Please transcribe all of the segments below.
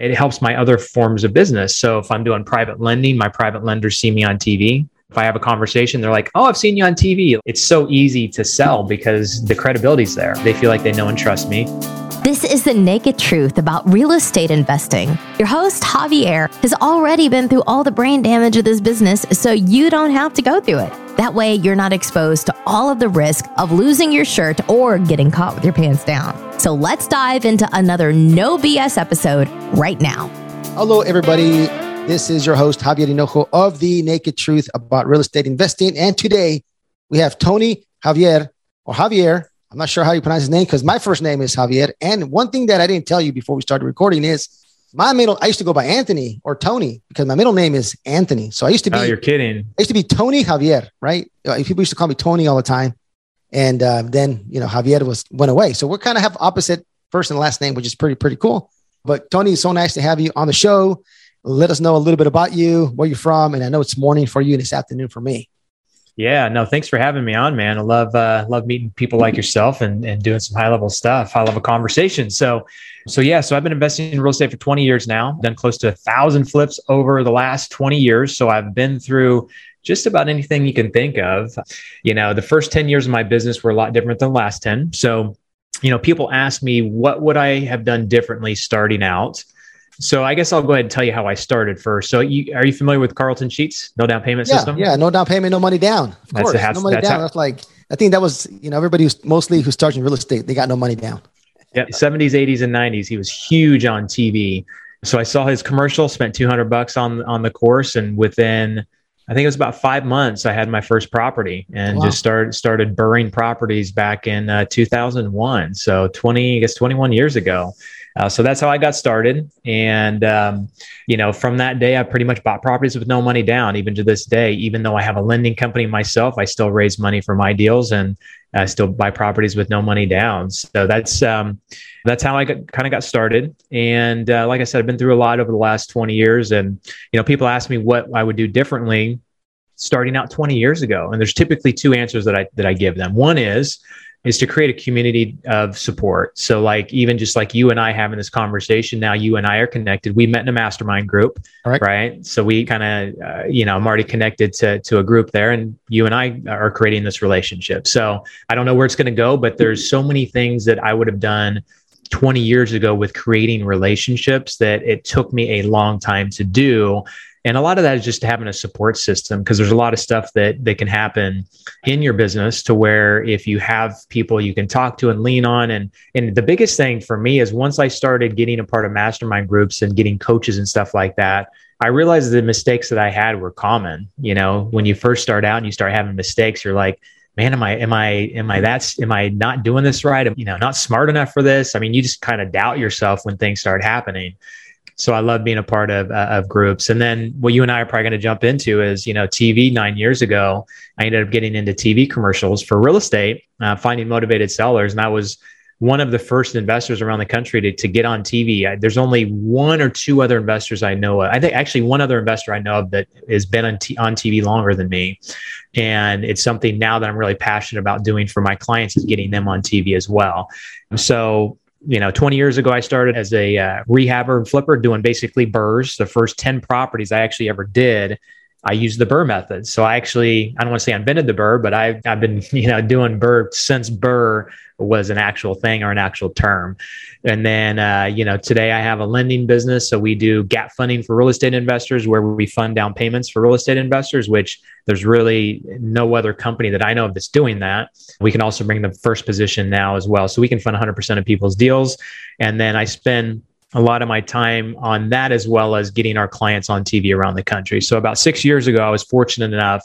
it helps my other forms of business. So if I'm doing private lending, my private lenders see me on TV. If I have a conversation, they're like, Oh, I've seen you on TV. It's so easy to sell because the credibility's there. They feel like they know and trust me. This is the naked truth about real estate investing. Your host, Javier, has already been through all the brain damage of this business, so you don't have to go through it. That way, you're not exposed to all of the risk of losing your shirt or getting caught with your pants down. So let's dive into another no BS episode right now. Hello, everybody. This is your host, Javier Hinojo of The Naked Truth about real estate investing. And today we have Tony Javier or Javier I'm not sure how you pronounce his name because my first name is Javier. And one thing that I didn't tell you before we started recording is my middle. I used to go by Anthony or Tony because my middle name is Anthony. So I used to be. Oh, you're kidding. I used to be Tony Javier, right? People used to call me Tony all the time, and uh, then you know Javier was went away. So we're kind of have opposite first and last name, which is pretty pretty cool. But Tony, it's so nice to have you on the show. Let us know a little bit about you, where you're from, and I know it's morning for you and it's afternoon for me. Yeah, no, thanks for having me on, man. I love uh, love meeting people like yourself and, and doing some high level stuff, high level conversation. So, so yeah, so I've been investing in real estate for 20 years now. Done close to a thousand flips over the last 20 years. So I've been through just about anything you can think of. You know, the first 10 years of my business were a lot different than the last 10. So, you know, people ask me what would I have done differently starting out. So I guess I'll go ahead and tell you how I started first. So you, are you familiar with Carleton Sheets? No down payment yeah, system? Yeah, no down payment, no money down. Of that's course, the, no money that's down. How, that's like I think that was you know everybody who's mostly who who's starting real estate, they got no money down. Yeah, 70s, 80s, and 90s. He was huge on TV. So I saw his commercial, spent 200 bucks on on the course, and within I think it was about five months, I had my first property and wow. just started started BRRRRing properties back in uh, 2001. So 20, I guess 21 years ago. Uh, so that's how I got started. And, um, you know, from that day, I pretty much bought properties with no money down, even to this day. Even though I have a lending company myself, I still raise money for my deals and I still buy properties with no money down. So that's, um, that's how I kind of got started. And uh, like I said, I've been through a lot over the last 20 years. And, you know, people ask me what I would do differently starting out 20 years ago. And there's typically two answers that I, that I give them. One is, is to create a community of support. So, like, even just like you and I having this conversation now, you and I are connected. We met in a mastermind group, right? right? So, we kind of, uh, you know, I'm already connected to, to a group there, and you and I are creating this relationship. So, I don't know where it's going to go, but there's so many things that I would have done 20 years ago with creating relationships that it took me a long time to do and a lot of that is just having a support system because there's a lot of stuff that that can happen in your business to where if you have people you can talk to and lean on. And and the biggest thing for me is once I started getting a part of mastermind groups and getting coaches and stuff like that I realized the mistakes that I had were common. You know when you first start out and you start having mistakes you're like man am I am I am I that's am I not doing this right? Am, you know not smart enough for this? I mean you just kind of doubt yourself when things start happening so I love being a part of uh, of groups. And then what you and I are probably going to jump into is, you know, TV. Nine years ago, I ended up getting into TV commercials for real estate, uh, finding motivated sellers, and I was one of the first investors around the country to, to get on TV. I, there's only one or two other investors I know of. I think actually one other investor I know of that has been on, t- on TV longer than me. And it's something now that I'm really passionate about doing for my clients is getting them on TV as well. So you know, 20 years ago, I started as a uh, rehabber and flipper doing basically BRRRRs The first 10 properties I actually ever did, I used the BRRRR method. So I actually, I don't want to say I invented the BRRRR but I've, I've been, you know, doing BRRRR since BRRRR was an actual thing or an actual term. And then, uh, you know, today I have a lending business. So we do gap funding for real estate investors where we fund down payments for real estate investors, which there's really no other company that I know of that's doing that. We can also bring the first position now as well. So we can fund 100% of people's deals. And then I spend a lot of my time on that as well as getting our clients on TV around the country. So about six years ago, I was fortunate enough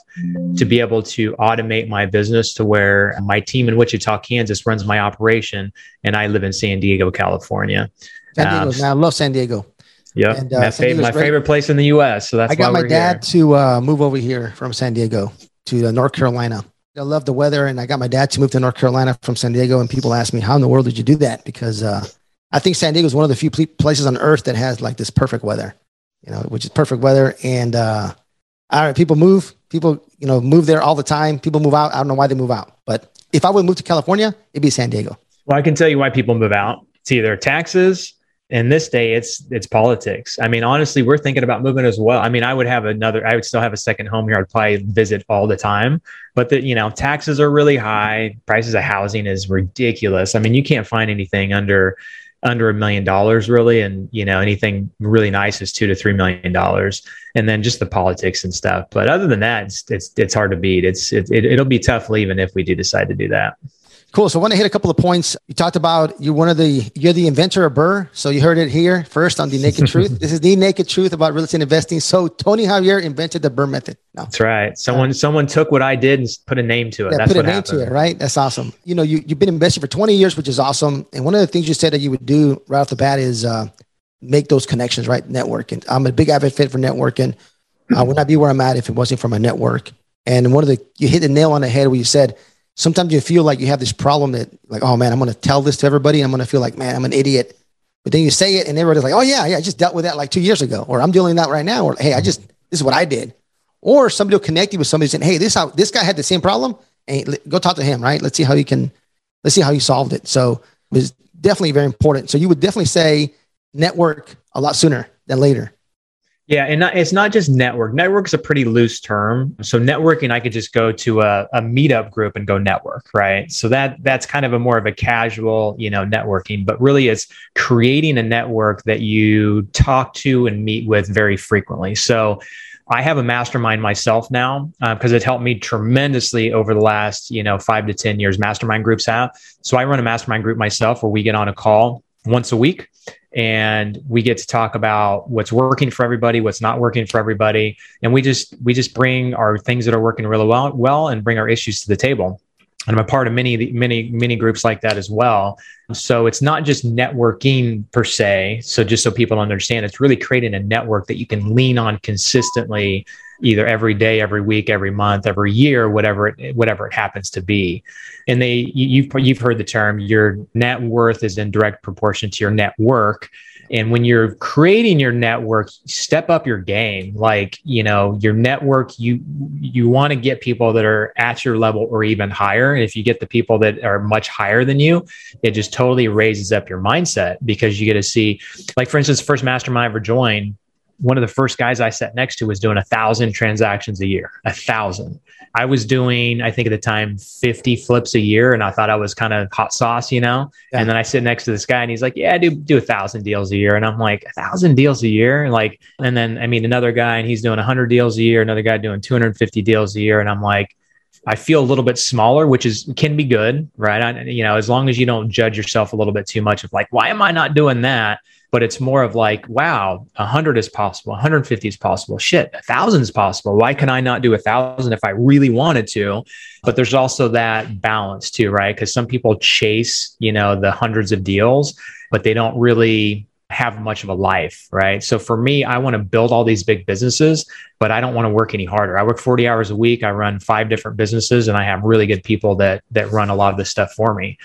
to be able to automate my business to where my team in Wichita, Kansas runs my operation and I live in San Diego, California. San Diego, um, I love San Diego. Yeah, and, uh, my, favorite, my favorite place in the U.S. So that's I got my dad here. to uh, move over here from San Diego to uh, North Carolina. I love the weather, and I got my dad to move to North Carolina from San Diego. And people ask me, "How in the world did you do that?" Because uh, I think San Diego is one of the few places on earth that has like this perfect weather, you know, which is perfect weather. And uh, all right, people move, people, you know, move there all the time. People move out. I don't know why they move out, but if I would move to California, it'd be San Diego. Well, I can tell you why people move out. It's either taxes, in this day it's it's politics i mean honestly we're thinking about moving as well i mean i would have another i would still have a second home here i'd probably visit all the time but the you know taxes are really high prices of housing is ridiculous i mean you can't find anything under under a million dollars really. And you know anything really nice is two to three million dollars. And then just the politics and stuff. But other than that it's it's, it's hard to beat. It's it, it, it'll be tough leaving if we do decide to do that Cool. So I want to hit a couple of points. You talked about you're one of the you're the inventor of BRRRR. So you heard it here first on the Naked Truth. This is the naked truth about real estate investing. So Tony Javier invented the BRRRR method. No. That's right. Someone uh, someone took what I did and put a name to it. Yeah, That's put a name happened. to it. Right. That's awesome. You know, you you've been investing for 20 years, which is awesome. And one of the things you said that you would do right off the bat is uh, make those connections. Right. Networking. I'm a big advocate for networking. I would not be where I'm at if it wasn't for my network. And one of the you hit the nail on the head where you said sometimes you feel like you have this problem that like, oh man, I'm going to tell this to everybody. I'm going to feel like, man, I'm an idiot. But then you say it and everybody's like, oh yeah, yeah, I just dealt with that like two years ago, or I'm dealing with that right now, or hey, I just this is what I did. Or somebody will connect you with somebody saying, hey, this how this guy had the same problem, and go talk to him, right? Let's see how he can, let's see how he solved it. So it was definitely very important. So you would definitely say network a lot sooner than later. Yeah, and not, it's not just network. Network is a pretty loose term. So networking, I could just go to a, a meetup group and go network, right? So that that's kind of a more of a casual, you know, networking. But really, it's creating a network that you talk to and meet with very frequently. So I have a mastermind myself now because uh, it helped me tremendously over the last, you know, five to ten years. Mastermind groups have. So I run a mastermind group myself where we get on a call once a week and we get to talk about what's working for everybody what's not working for everybody and we just we just bring our things that are working really well well and bring our issues to the table and I'm a part of many, many, many groups like that as well. So it's not just networking per se. So just so people understand, it's really creating a network that you can lean on consistently, either every day, every week, every month, every year, whatever it, whatever it happens to be. And they, you've you've heard the term, your net worth is in direct proportion to your network. And when you're creating your network, step up your game. Like, you know, your network, you you want to get people that are at your level or even higher. And if you get the people that are much higher than you, it just totally raises up your mindset because you get to see, like for instance, first mastermind I ever joined, one of the first guys I sat next to was doing a thousand transactions a year, a thousand. I was doing, I think at the time, 50 flips a year. And I thought I was kind of hot sauce, you know? Yeah. And then I sit next to this guy and he's like, yeah, I do, do a thousand deals a year. And I'm like, a thousand deals a year? Like, and then I mean, another guy and he's doing 100 deals a year, another guy doing 250 deals a year. And I'm like, I feel a little bit smaller, which is can be good, right? I, you know, as long as you don't judge yourself a little bit too much of like, why am I not doing that? but it's more of like, wow, 100 is possible, 150 is possible. Shit, a thousand is possible. Why can I not do a thousand if I really wanted to? But there's also that balance too, right? Because some people chase, you know, the hundreds of deals, but they don't really have much of a life, right? So for me, I want to build all these big businesses, but I don't want to work any harder. I work 40 hours a week. I run five different businesses and I have really good people that that run a lot of this stuff for me.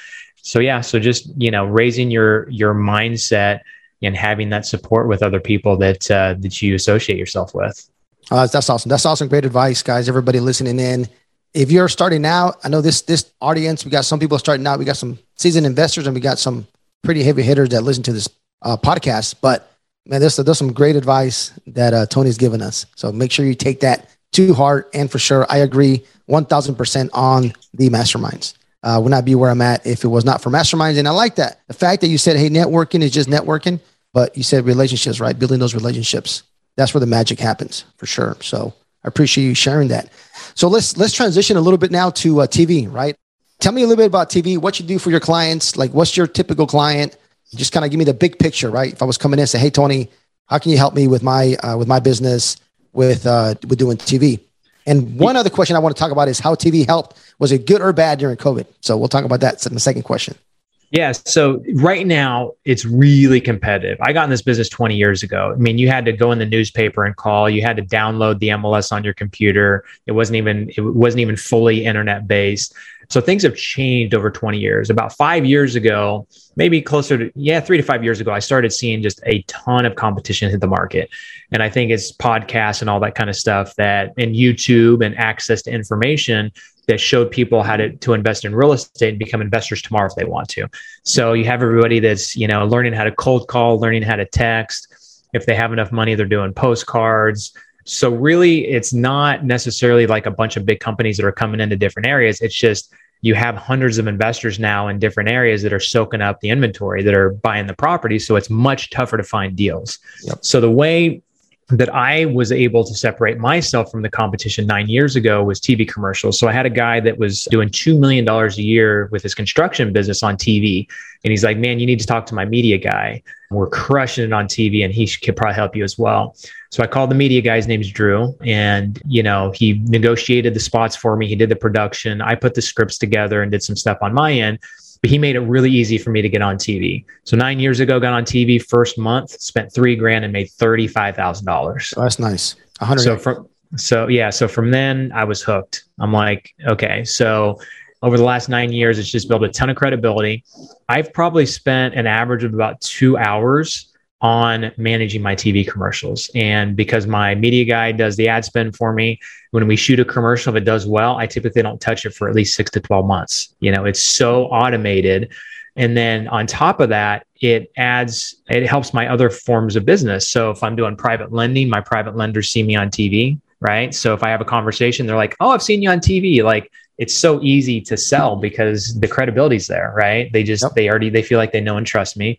So yeah, so just, you know, raising your your mindset and having that support with other people that uh, that you associate yourself with. Uh, that's awesome. That's awesome. Great advice, guys. Everybody listening in. If you're starting out, I know this this audience. We got some people starting out. We got some seasoned investors, and we got some pretty heavy hitters that listen to this uh, podcast. But man, there's there's some great advice that uh, Tony's given us. So make sure you take that to heart. And for sure, I agree one thousand percent on the masterminds uh, would not be where I'm at if it was not for masterminds. And I like that. The fact that you said, hey, networking is just networking, but you said relationships, right? Building those relationships. That's where the magic happens for sure. So I appreciate you sharing that. So let's let's transition a little bit now to uh, TV, right? Tell me a little bit about TV, what you do for your clients. Like, what's your typical client? Just kind of give me the big picture, right? If I was coming in and say, hey, Tony, how can you help me with my uh, with my business with uh, with doing TV? And one other question I want to talk about is how TV helped. Was it good or bad during COVID? So we'll talk about that in the second question. Yeah. So right now it's really competitive. I got in this business 20 years ago. I mean, you had to go in the newspaper and call. You had to download the MLS on your computer. It wasn't even it wasn't even fully internet based. So things have changed over 20 years. About five years ago, maybe closer to, yeah, three to five years ago, I started seeing just a ton of competition hit the market. And I think it's podcasts and all that kind of stuff that, and YouTube and access to information that showed people how to, to invest in real estate and become investors tomorrow if they want to. So you have everybody that's, you know, learning how to cold call, learning how to text. If they have enough money, they're doing postcards. So really it's not necessarily like a bunch of big companies that are coming into different areas. It's just you have hundreds of investors now in different areas that are soaking up the inventory that are buying the property. So it's much tougher to find deals. Yep. So the way that I was able to separate myself from the competition nine years ago was TV commercials. So I had a guy that was doing $2 million a year with his construction business on TV. And he's like, man, you need to talk to my media guy. We're crushing it on TV and he could probably help you as well. So I called the media guy. His name's Drew. And, you know, he negotiated the spots for me. He did the production. I put the scripts together and did some stuff on my end but he made it really easy for me to get on TV. So nine years ago, got on TV first month, spent three grand and made thirty five thousand dollars. Oh, that's nice. hundred. So from so yeah, so from then I was hooked. I'm like, okay, so over the last nine years, it's just built a ton of credibility. I've probably spent an average of about two hours on managing my TV commercials. And because my media guy does the ad spend for me, when we shoot a commercial, if it does well, I typically don't touch it for at least six to 12 months. You know, it's so automated. And then on top of that, it adds, it helps my other forms of business. So if I'm doing private lending, my private lenders see me on TV, right? So if I have a conversation, they're like, oh, I've seen you on TV. Like, it's so easy to sell because the credibility's there, right? They just yep. they already they feel like they know and trust me.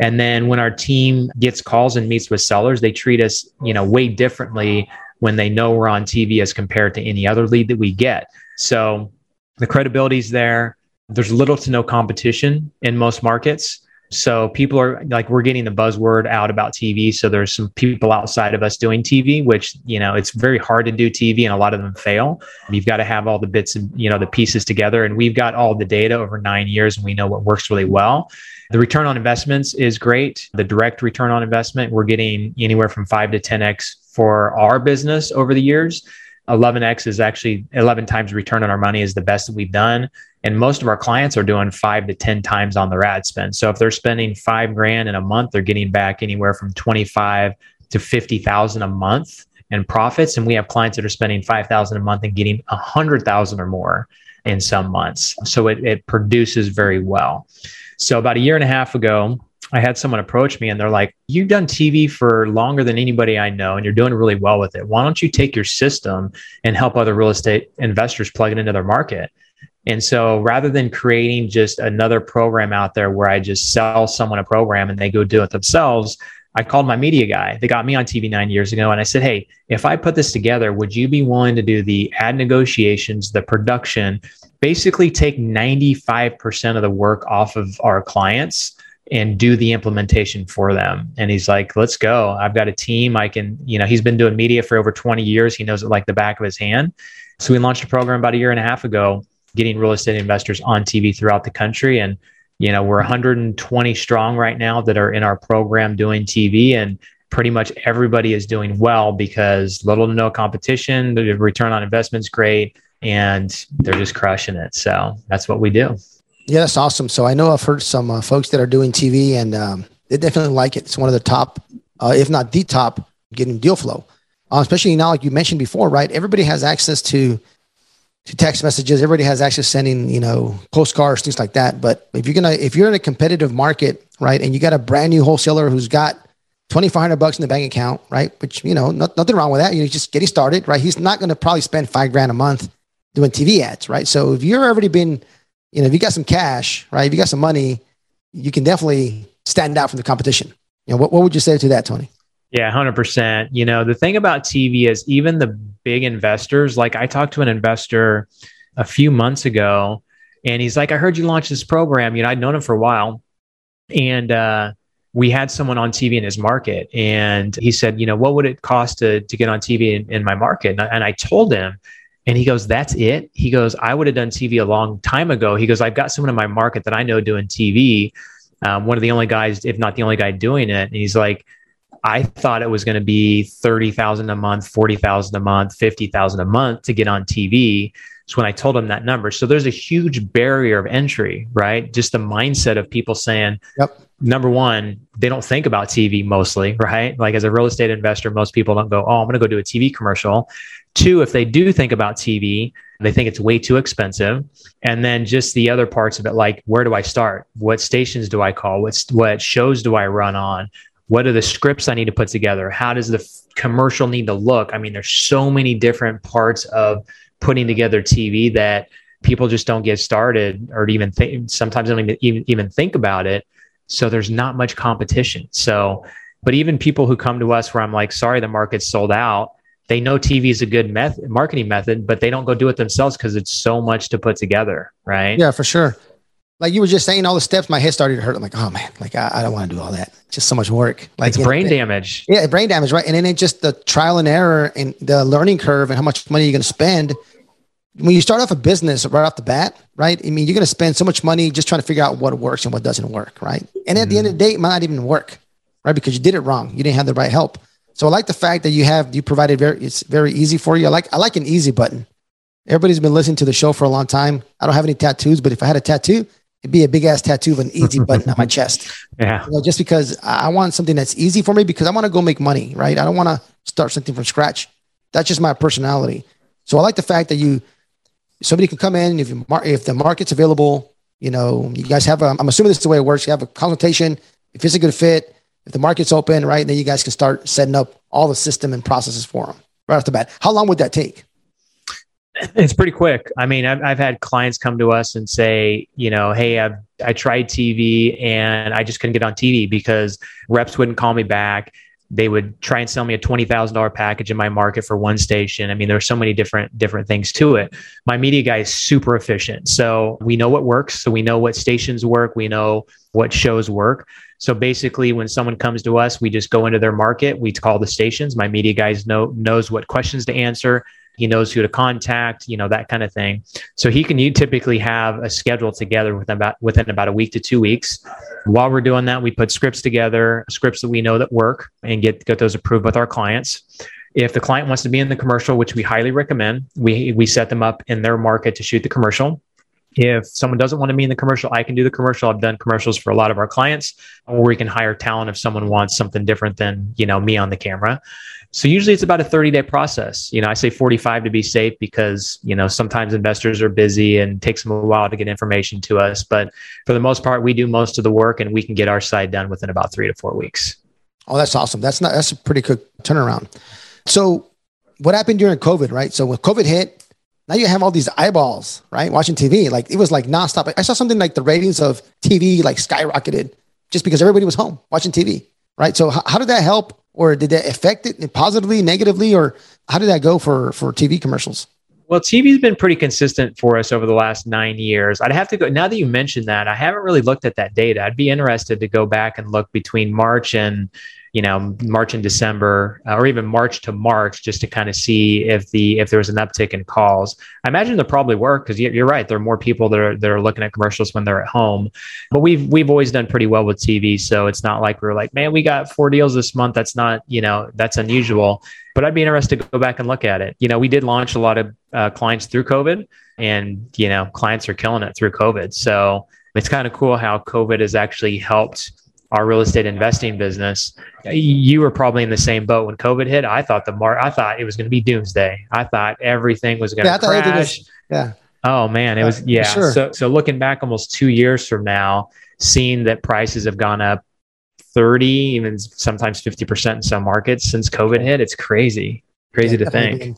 And then when our team gets calls and meets with sellers, they treat us, you know, way differently when they know we're on TV as compared to any other lead that we get. So the credibility's there. There's little to no competition in most markets. So people are like, we're getting the buzzword out about TV. So there's some people outside of us doing TV, which, you know, it's very hard to do TV and a lot of them fail. You've got to have all the bits and, you know, the pieces together. And we've got all the data over nine years and we know what works really well. The return on investments is great. The direct return on investment, we're getting anywhere from five to 10x for our business over the years. 11x is actually 11 times return on our money is the best that we've done. And most of our clients are doing five to 10 times on their ad spend. So if they're spending five grand in a month, they're getting back anywhere from 25 to 50,000 a month in profits. And we have clients that are spending 5,000 a month and getting 100,000 or more in some months. So it, it produces very well. So about a year and a half ago, I had someone approach me and they're like, You've done TV for longer than anybody I know, and you're doing really well with it. Why don't you take your system and help other real estate investors plug it into their market? And so rather than creating just another program out there where I just sell someone a program and they go do it themselves, I called my media guy. They got me on TV nine years ago. And I said, Hey, if I put this together, would you be willing to do the ad negotiations, the production, basically take 95% of the work off of our clients and do the implementation for them. And he's like, let's go. I've got a team. I can, you know, he's been doing media for over 20 years. He knows it like the back of his hand. So we launched a program about a year and a half ago, getting real estate investors on TV throughout the country. And, you know, we're 120 strong right now that are in our program doing TV. And pretty much everybody is doing well because little to no competition. The return on investment is great and they're just crushing it. So that's what we do. Yeah, that's awesome. So I know I've heard some uh, folks that are doing TV, and um, they definitely like it. It's one of the top, uh, if not the top, getting deal flow. Uh, especially now, like you mentioned before, right? Everybody has access to to text messages. Everybody has access sending, you know, postcards, things like that. But if you're gonna, if you're in a competitive market, right, and you got a brand new wholesaler who's got twenty five hundred bucks in the bank account, right? Which you know, not, nothing wrong with that. You're just getting started, right? He's not going to probably spend five grand a month doing TV ads, right? So if you're already been you know, if you got some cash, right? If you got some money, you can definitely stand out from the competition. You know, what, what would you say to that, Tony? Yeah, 100%. You know, the thing about TV is even the big investors, like I talked to an investor a few months ago and he's like, I heard you launch this program. You know, I'd known him for a while. And uh, we had someone on TV in his market. And he said, you know, what would it cost to, to get on TV in, in my market? And I, and I told him, and he goes, That's it. He goes, I would have done TV a long time ago. He goes, I've got someone in my market that I know doing TV. Um, one of the only guys, if not the only guy doing it. And he's like, I thought it was going to be 30,000 a month, 40,000 a month, 50,000 a month to get on TV. So when I told him that number, so there's a huge barrier of entry, right? Just the mindset of people saying, yep. number one, they don't think about TV mostly, right? Like as a real estate investor, most people don't go, oh, I'm going to go do a TV commercial. Two, if they do think about TV, They think it's way too expensive. And then just the other parts of it, like where do I start? What stations do I call? What, what shows do I run on? What are the scripts I need to put together? How does the f- commercial need to look? I mean, there's so many different parts of putting together TV that people just don't get started or even think, sometimes don't even, even, even think about it. So there's not much competition. So, but even people who come to us where I'm like, sorry, the market's sold out they know TV is a good method, marketing method, but they don't go do it themselves because it's so much to put together, right? Yeah, for sure. Like you were just saying all the steps, my head started to hurt. I'm like, oh man, like I, I don't want to do all that. Just so much work. Like it's brain damage. Yeah, brain damage, right? And then it just the trial and error and the learning curve and how much money you're going to spend. When you start off a business right off the bat, right? I mean, you're going to spend so much money just trying to figure out what works and what doesn't work, right? And at mm-hmm. the end of the day, it might not even work, right? Because you did it wrong. You didn't have the right help. So I like the fact that you have you provided very it's very easy for you. I like I like an easy button. Everybody's been listening to the show for a long time. I don't have any tattoos, but if I had a tattoo, it'd be a big ass tattoo of an easy button on my chest. Yeah. You know, just because I want something that's easy for me because I want to go make money, right? I don't want to start something from scratch. That's just my personality. So I like the fact that you somebody can come in if you if the market's available, you know, you guys have a, I'm assuming this is the way it works. You have a consultation. If it's a good fit, if the market's open, right, then you guys can start setting up all the system and processes for them right off the bat. How long would that take? It's pretty quick. I mean, I've, I've had clients come to us and say, you know, hey, I've I tried TV and I just couldn't get on TV because reps wouldn't call me back. They would try and sell me a twenty thousand dollar package in my market for one station. I mean, there's so many different different things to it. My media guy is super efficient, so we know what works. So we know what stations work. We know what shows work. So basically, when someone comes to us, we just go into their market. We call the stations. My media guys know knows what questions to answer. He knows who to contact, you know that kind of thing. So he can you typically have a schedule together within about within about a week to two weeks. While we're doing that, we put scripts together, scripts that we know that work, and get get those approved with our clients. If the client wants to be in the commercial, which we highly recommend, we we set them up in their market to shoot the commercial if someone doesn't want to be in the commercial, I can do the commercial. I've done commercials for a lot of our clients, or we can hire talent if someone wants something different than you know me on the camera. So usually it's about a 30 day process. You know, I say 45 to be safe because you know sometimes investors are busy and takes them a while to get information to us. But for the most part, we do most of the work and we can get our side done within about three to four weeks. Oh, that's awesome. That's not that's a pretty quick turnaround. So what happened during COVID, right? So when COVID hit, now you have all these eyeballs, right? Watching TV. Like it was like nonstop. I saw something like the ratings of TV like skyrocketed just because everybody was home watching TV, right? So how, how did that help? Or did that affect it positively, negatively, or how did that go for for TV commercials? Well, TV's been pretty consistent for us over the last nine years. I'd have to go now that you mentioned that. I haven't really looked at that data. I'd be interested to go back and look between March and you know March and December, uh, or even March to March, just to kind of see if the if there was an uptick in calls. I imagine there probably were because you're right. There are more people that are that are looking at commercials when they're at home. But we've we've always done pretty well with TV, so it's not like we're like, man, we got four deals this month. That's not you know that's unusual. But I'd be interested to go back and look at it. You know, we did launch a lot of uh, clients through COVID, and you know, clients are killing it through COVID. So it's kind of cool how COVID has actually helped our real estate investing business. You were probably in the same boat when COVID hit. I thought the mar I thought it was going to be doomsday. I thought everything was going to yeah, crash. yeah. Oh man, it was uh, yeah. Sure. So so looking back almost 2 years from now, seeing that prices have gone up 30, even sometimes 50% in some markets since COVID hit, it's crazy. Crazy yeah, to think.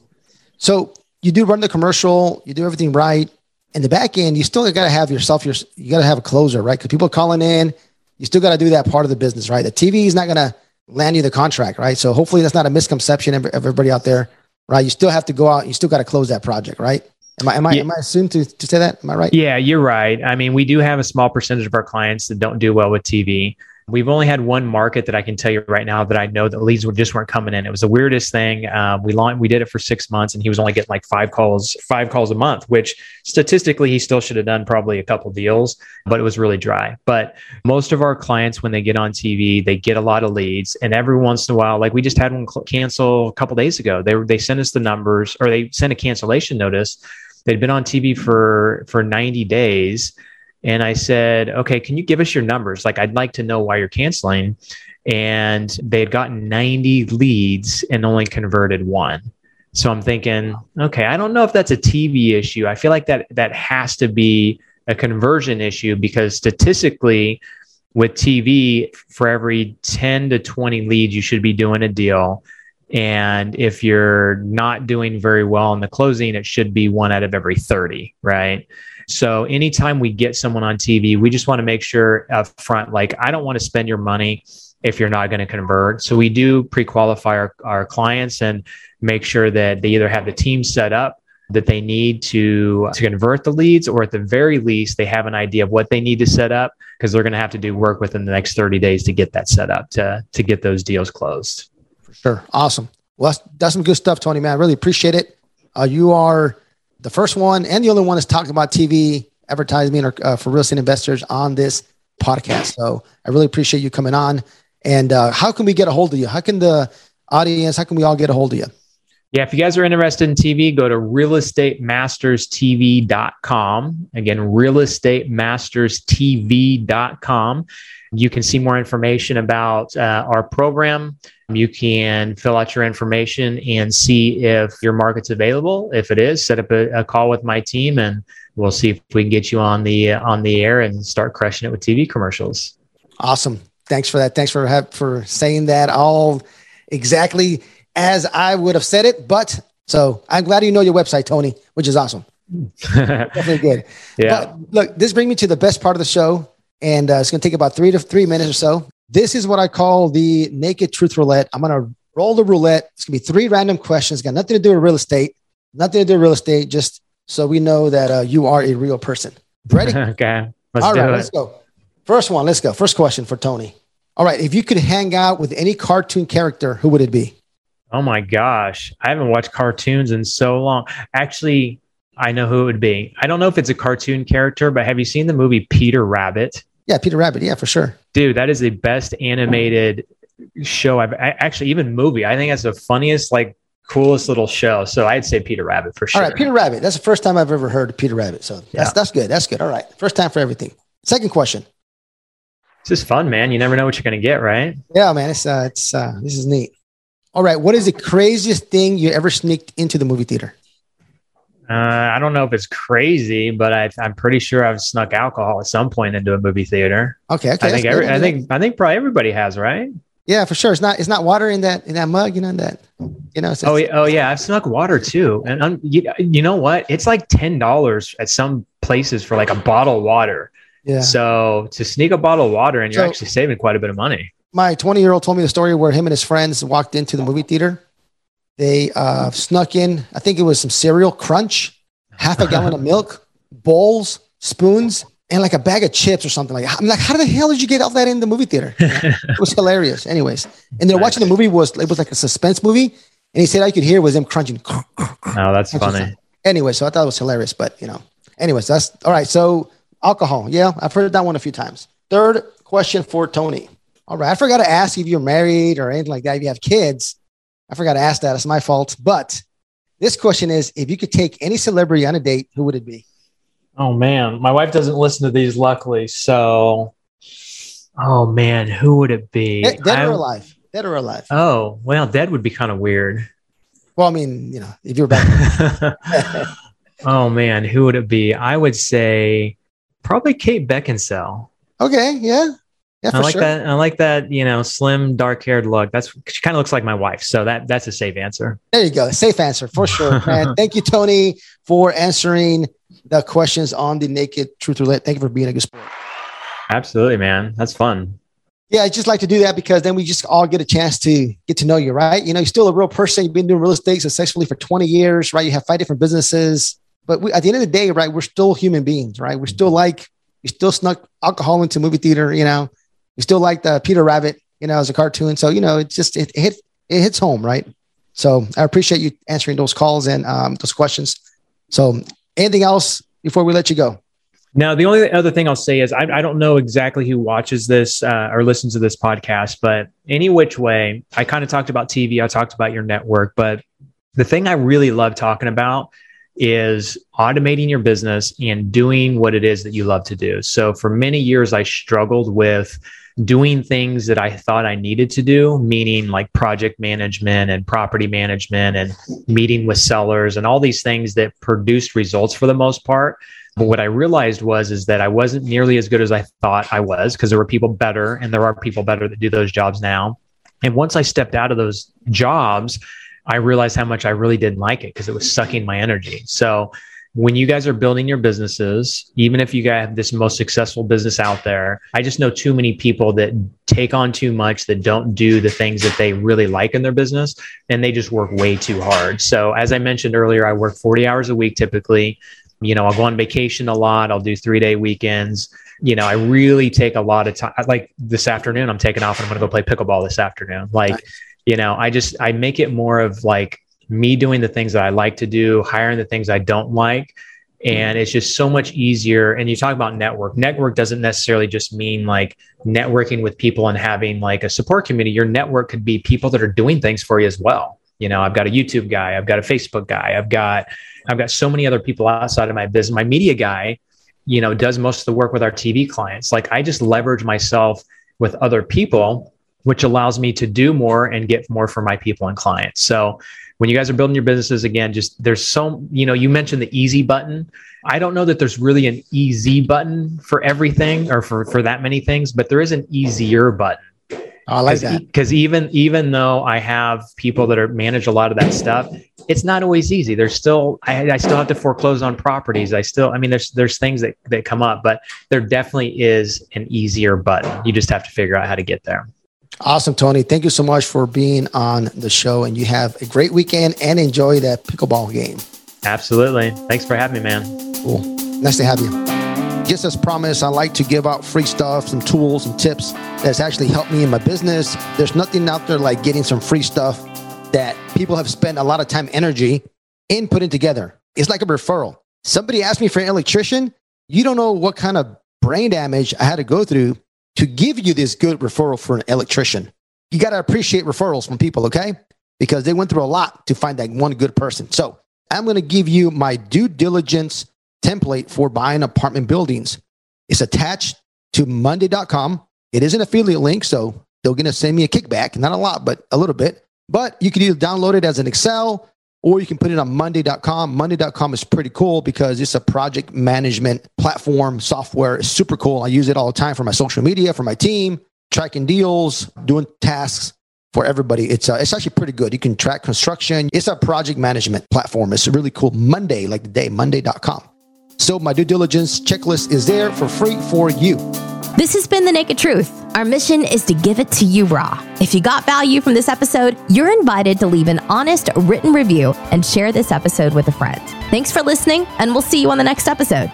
So you do run the commercial, you do everything right. In the back end, you still got to have yourself, your, you got to have a closer, right? Because people are calling in, you still got to do that part of the business, right? The TV is not going to land you the contract, right? So hopefully that's not a misconception of everybody out there, right? You still have to go out, you still got to close that project, right? Am I am I yeah. am I assumed to, to say that? Am I right? Yeah, you're right. I mean, we do have a small percentage of our clients that don't do well with TV. We've only had one market that I can tell you right now that I know that leads were just weren't coming in. It was the weirdest thing. Um, we launched, we did it for six months, and he was only getting like five calls, five calls a month, which statistically he still should have done probably a couple deals, but it was really dry. But most of our clients, when they get on TV, they get a lot of leads, and every once in a while, like we just had one cancel a couple days ago. They they sent us the numbers, or they sent a cancellation notice. They'd been on TV for for 90 days and I said, okay, can you give us your numbers? Like, I'd like to know why you're canceling. And they had gotten 90 leads and only converted one. So I'm thinking, okay, I don't know if that's a TV issue. I feel like that that has to be a conversion issue because statistically, with TV, for every 10 to 20 leads, you should be doing a deal. And if you're not doing very well in the closing, it should be one out of every 30, right? So anytime we get someone on TV, we just want to make sure up front, like, I don't want to spend your money if you're not going to convert. So we do pre qualify our, our clients and make sure that they either have the team set up that they need to to convert the leads or at the very least they have an idea of what they need to set up because they're going to have to do work within the next 30 days to get that set up to to get those deals closed for sure. Awesome. Well that's, that's some good stuff tony man. I really appreciate it. Uh, you are the first one and the only one that's talking about tv advertising or uh, for real estate investors on this podcast. So i really appreciate you coming on. And uh, how can we get a hold of you? How can the audience how can we all get a hold of you? Yeah, if you guys are interested in TV, go to realestatemasterstv.com. Again, realestatemasterstv.com. You can see more information about uh, our program. You can fill out your information and see if your market's available. If it is, set up a, a call with my team, and we'll see if we can get you on the uh, on the air and start crushing it with TV commercials. Awesome. Thanks for that. Thanks for for saying that all exactly as I would have said it. But so I'm glad you know your website, Tony, which is awesome. Definitely good. Yeah. But look, this brings me to the best part of the show, and uh, it's going to take about three to three minutes or so. This is what I call the naked truth roulette. I'm going to roll the roulette. It's going to be three random questions. Got nothing to do with real estate. Nothing to do with real estate. Just so we know that uh, you are a real person. Ready? okay. Let's All right. Let's go. First one. Let's go. First question for Tony. All right. If you could hang out with any cartoon character, who would it be? Oh my gosh. I haven't watched cartoons in so long. Actually, I know who it would be. I don't know if it's a cartoon character, but have you seen the movie Peter Rabbit? Yeah, Peter Rabbit. Yeah, for sure. Dude, that is the best animated show I've I, actually even movie. I think that's the funniest, like coolest little show. So I'd say Peter Rabbit for sure. All right, Peter Rabbit. That's the first time I've ever heard of Peter Rabbit. So that's yeah. that's good. That's good. All right. First time for everything. Second question. This is fun, man. You never know what you're gonna get, right? Yeah, man. It's uh it's uh this is neat. All right. What is the craziest thing you ever sneaked into the movie theater? Uh, I don't know if it's crazy, but I, am pretty sure I've snuck alcohol at some point into a movie theater. Okay. okay I think every, I think I think probably everybody has, right? Yeah, for sure. It's not it's not water in that in that mug, you know that you know. oh yeah, oh yeah, I've snuck water too, and um, you, you know what? It's like ten dollars at some places for like a bottle of water. Yeah. So to sneak a bottle of water, and you're so, actually saving quite a bit of money my 20 year old told me the story where him and his friends walked into the movie theater. They uh, snuck in, I think it was some cereal crunch, half a gallon of milk, bowls, spoons, and like a bag of chips or something like. I'm like, how the hell did you get all that in the movie theater? it was hilarious. Anyways, and they're watching the movie was it was like a suspense movie, and he said I could hear was them crunching. Oh, that's funny. Anyway, so I thought it was hilarious, but you know, anyways, that's all right. So alcohol, yeah, I've heard that one a few times. Third question for Tony. All right. I forgot to ask if you're married or anything like that. If you have kids, I forgot to ask that. It's my fault. But this question is if you could take any celebrity on a date, who would it be? Oh, man. My wife doesn't listen to these, luckily. So, oh, man. Who would it be? Dead, dead or alive? Dead or alive? Oh, well, dead would be kind of weird. Well, I mean, you know, if you're back. oh, man. Who would it be? I would say probably Kate Beckinsale. Okay. Yeah. Yeah, I like sure. that. I like that. You know, slim, dark-haired look. That's she kind of looks like my wife. So that that's a safe answer. There you go. Safe answer for sure. And thank you, Tony, for answering the questions on the Naked Truth Roulette. Thank you for being a good sport. Absolutely, man. That's fun. Yeah, I just like to do that because then we just all get a chance to get to know you, right? You know, you're still a real person. You've been doing real estate successfully for 20 years, right? You have five different businesses. But we, at the end of the day, right, we're still human beings, right? We're still like, we still snuck alcohol into movie theater, you know, we still like the Peter Rabbit, you know, as a cartoon. So, you know, it just, it, it hit, it hits home, right? So I appreciate you answering those calls and um, those questions. So anything else before we let you go? Now, the only other thing I'll say is I, I don't know exactly who watches this uh, or listens to this podcast, but any which way, I kind of talked about TV, I talked about your network, but the thing I really love talking about is automating your business and doing what it is that you love to do. So for many years, I struggled with doing things that I thought I needed to do, meaning like project management and property management and meeting with sellers and all these things that produced results for the most part. But what I realized was is that I wasn't nearly as good as I thought I was because there were people better and there are people better that do those jobs now. And once I stepped out of those jobs, I realized how much I really didn't like it because it was sucking my energy. So when you guys are building your businesses, even if you guys have this most successful business out there, I just know too many people that take on too much, that don't do the things that they really like in their business, and they just work way too hard. So, as I mentioned earlier, I work 40 hours a week typically. You know, I'll go on vacation a lot, I'll do three day weekends. You know, I really take a lot of time. Like this afternoon, I'm taking off and I'm going to go play pickleball this afternoon. Like, you know, I just, I make it more of like, me doing the things that I like to do, hiring the things I don't like. And it's just so much easier. And you talk about network. Network doesn't necessarily just mean like networking with people and having like a support community. Your network could be people that are doing things for you as well. You know, I've got a YouTube guy, I've got a Facebook guy, I've got I've got so many other people outside of my business. My media guy, you know, does most of the work with our TV clients. Like I just leverage myself with other people, which allows me to do more and get more for my people and clients. So when you guys are building your businesses again just there's so you know you mentioned the easy button i don't know that there's really an easy button for everything or for for that many things but there is an easier button I like that because even even though I have people that are manage a lot of that stuff, it's not always easy. There's still I, I still have to foreclose on properties. I still I mean there's there's things that that come up, but there definitely is an easier button. You just have to figure out how to get there. Awesome, Tony. Thank you so much for being on the show, and you have a great weekend and enjoy that pickleball game. Absolutely. Thanks for having me, man. Cool. Nice to have you. Just as promised, I like to give out free stuff, some tools and tips that's actually helped me in my business. There's nothing out there like getting some free stuff that people have spent a lot of time, energy in putting together. It's like a referral. Somebody asked me for an electrician. You don't know what kind of brain damage I had to go through to give you this good referral for an electrician. You got to appreciate referrals from people, okay? Because they went through a lot to find that one good person. So I'm going to give you my due diligence template for buying apartment buildings. It's attached to monday.com. It is an affiliate link, so they're going to send me a kickback, not a lot, but a little bit. But you can either download it as an Excel or you can put it on monday.com. Monday.com is pretty cool because it's a project management platform software. It's super cool. I use it all the time for my social media, for my team, tracking deals, doing tasks for everybody. It's uh, it's actually pretty good. You can track construction. It's a project management platform. It's really cool. Monday, like the day, monday.com. So my due diligence checklist is there for free for you. This has been The Naked Truth. Our mission is to give it to you raw. If you got value from this episode, you're invited to leave an honest written review and share this episode with a friend. Thanks for listening, and we'll see you on the next episode.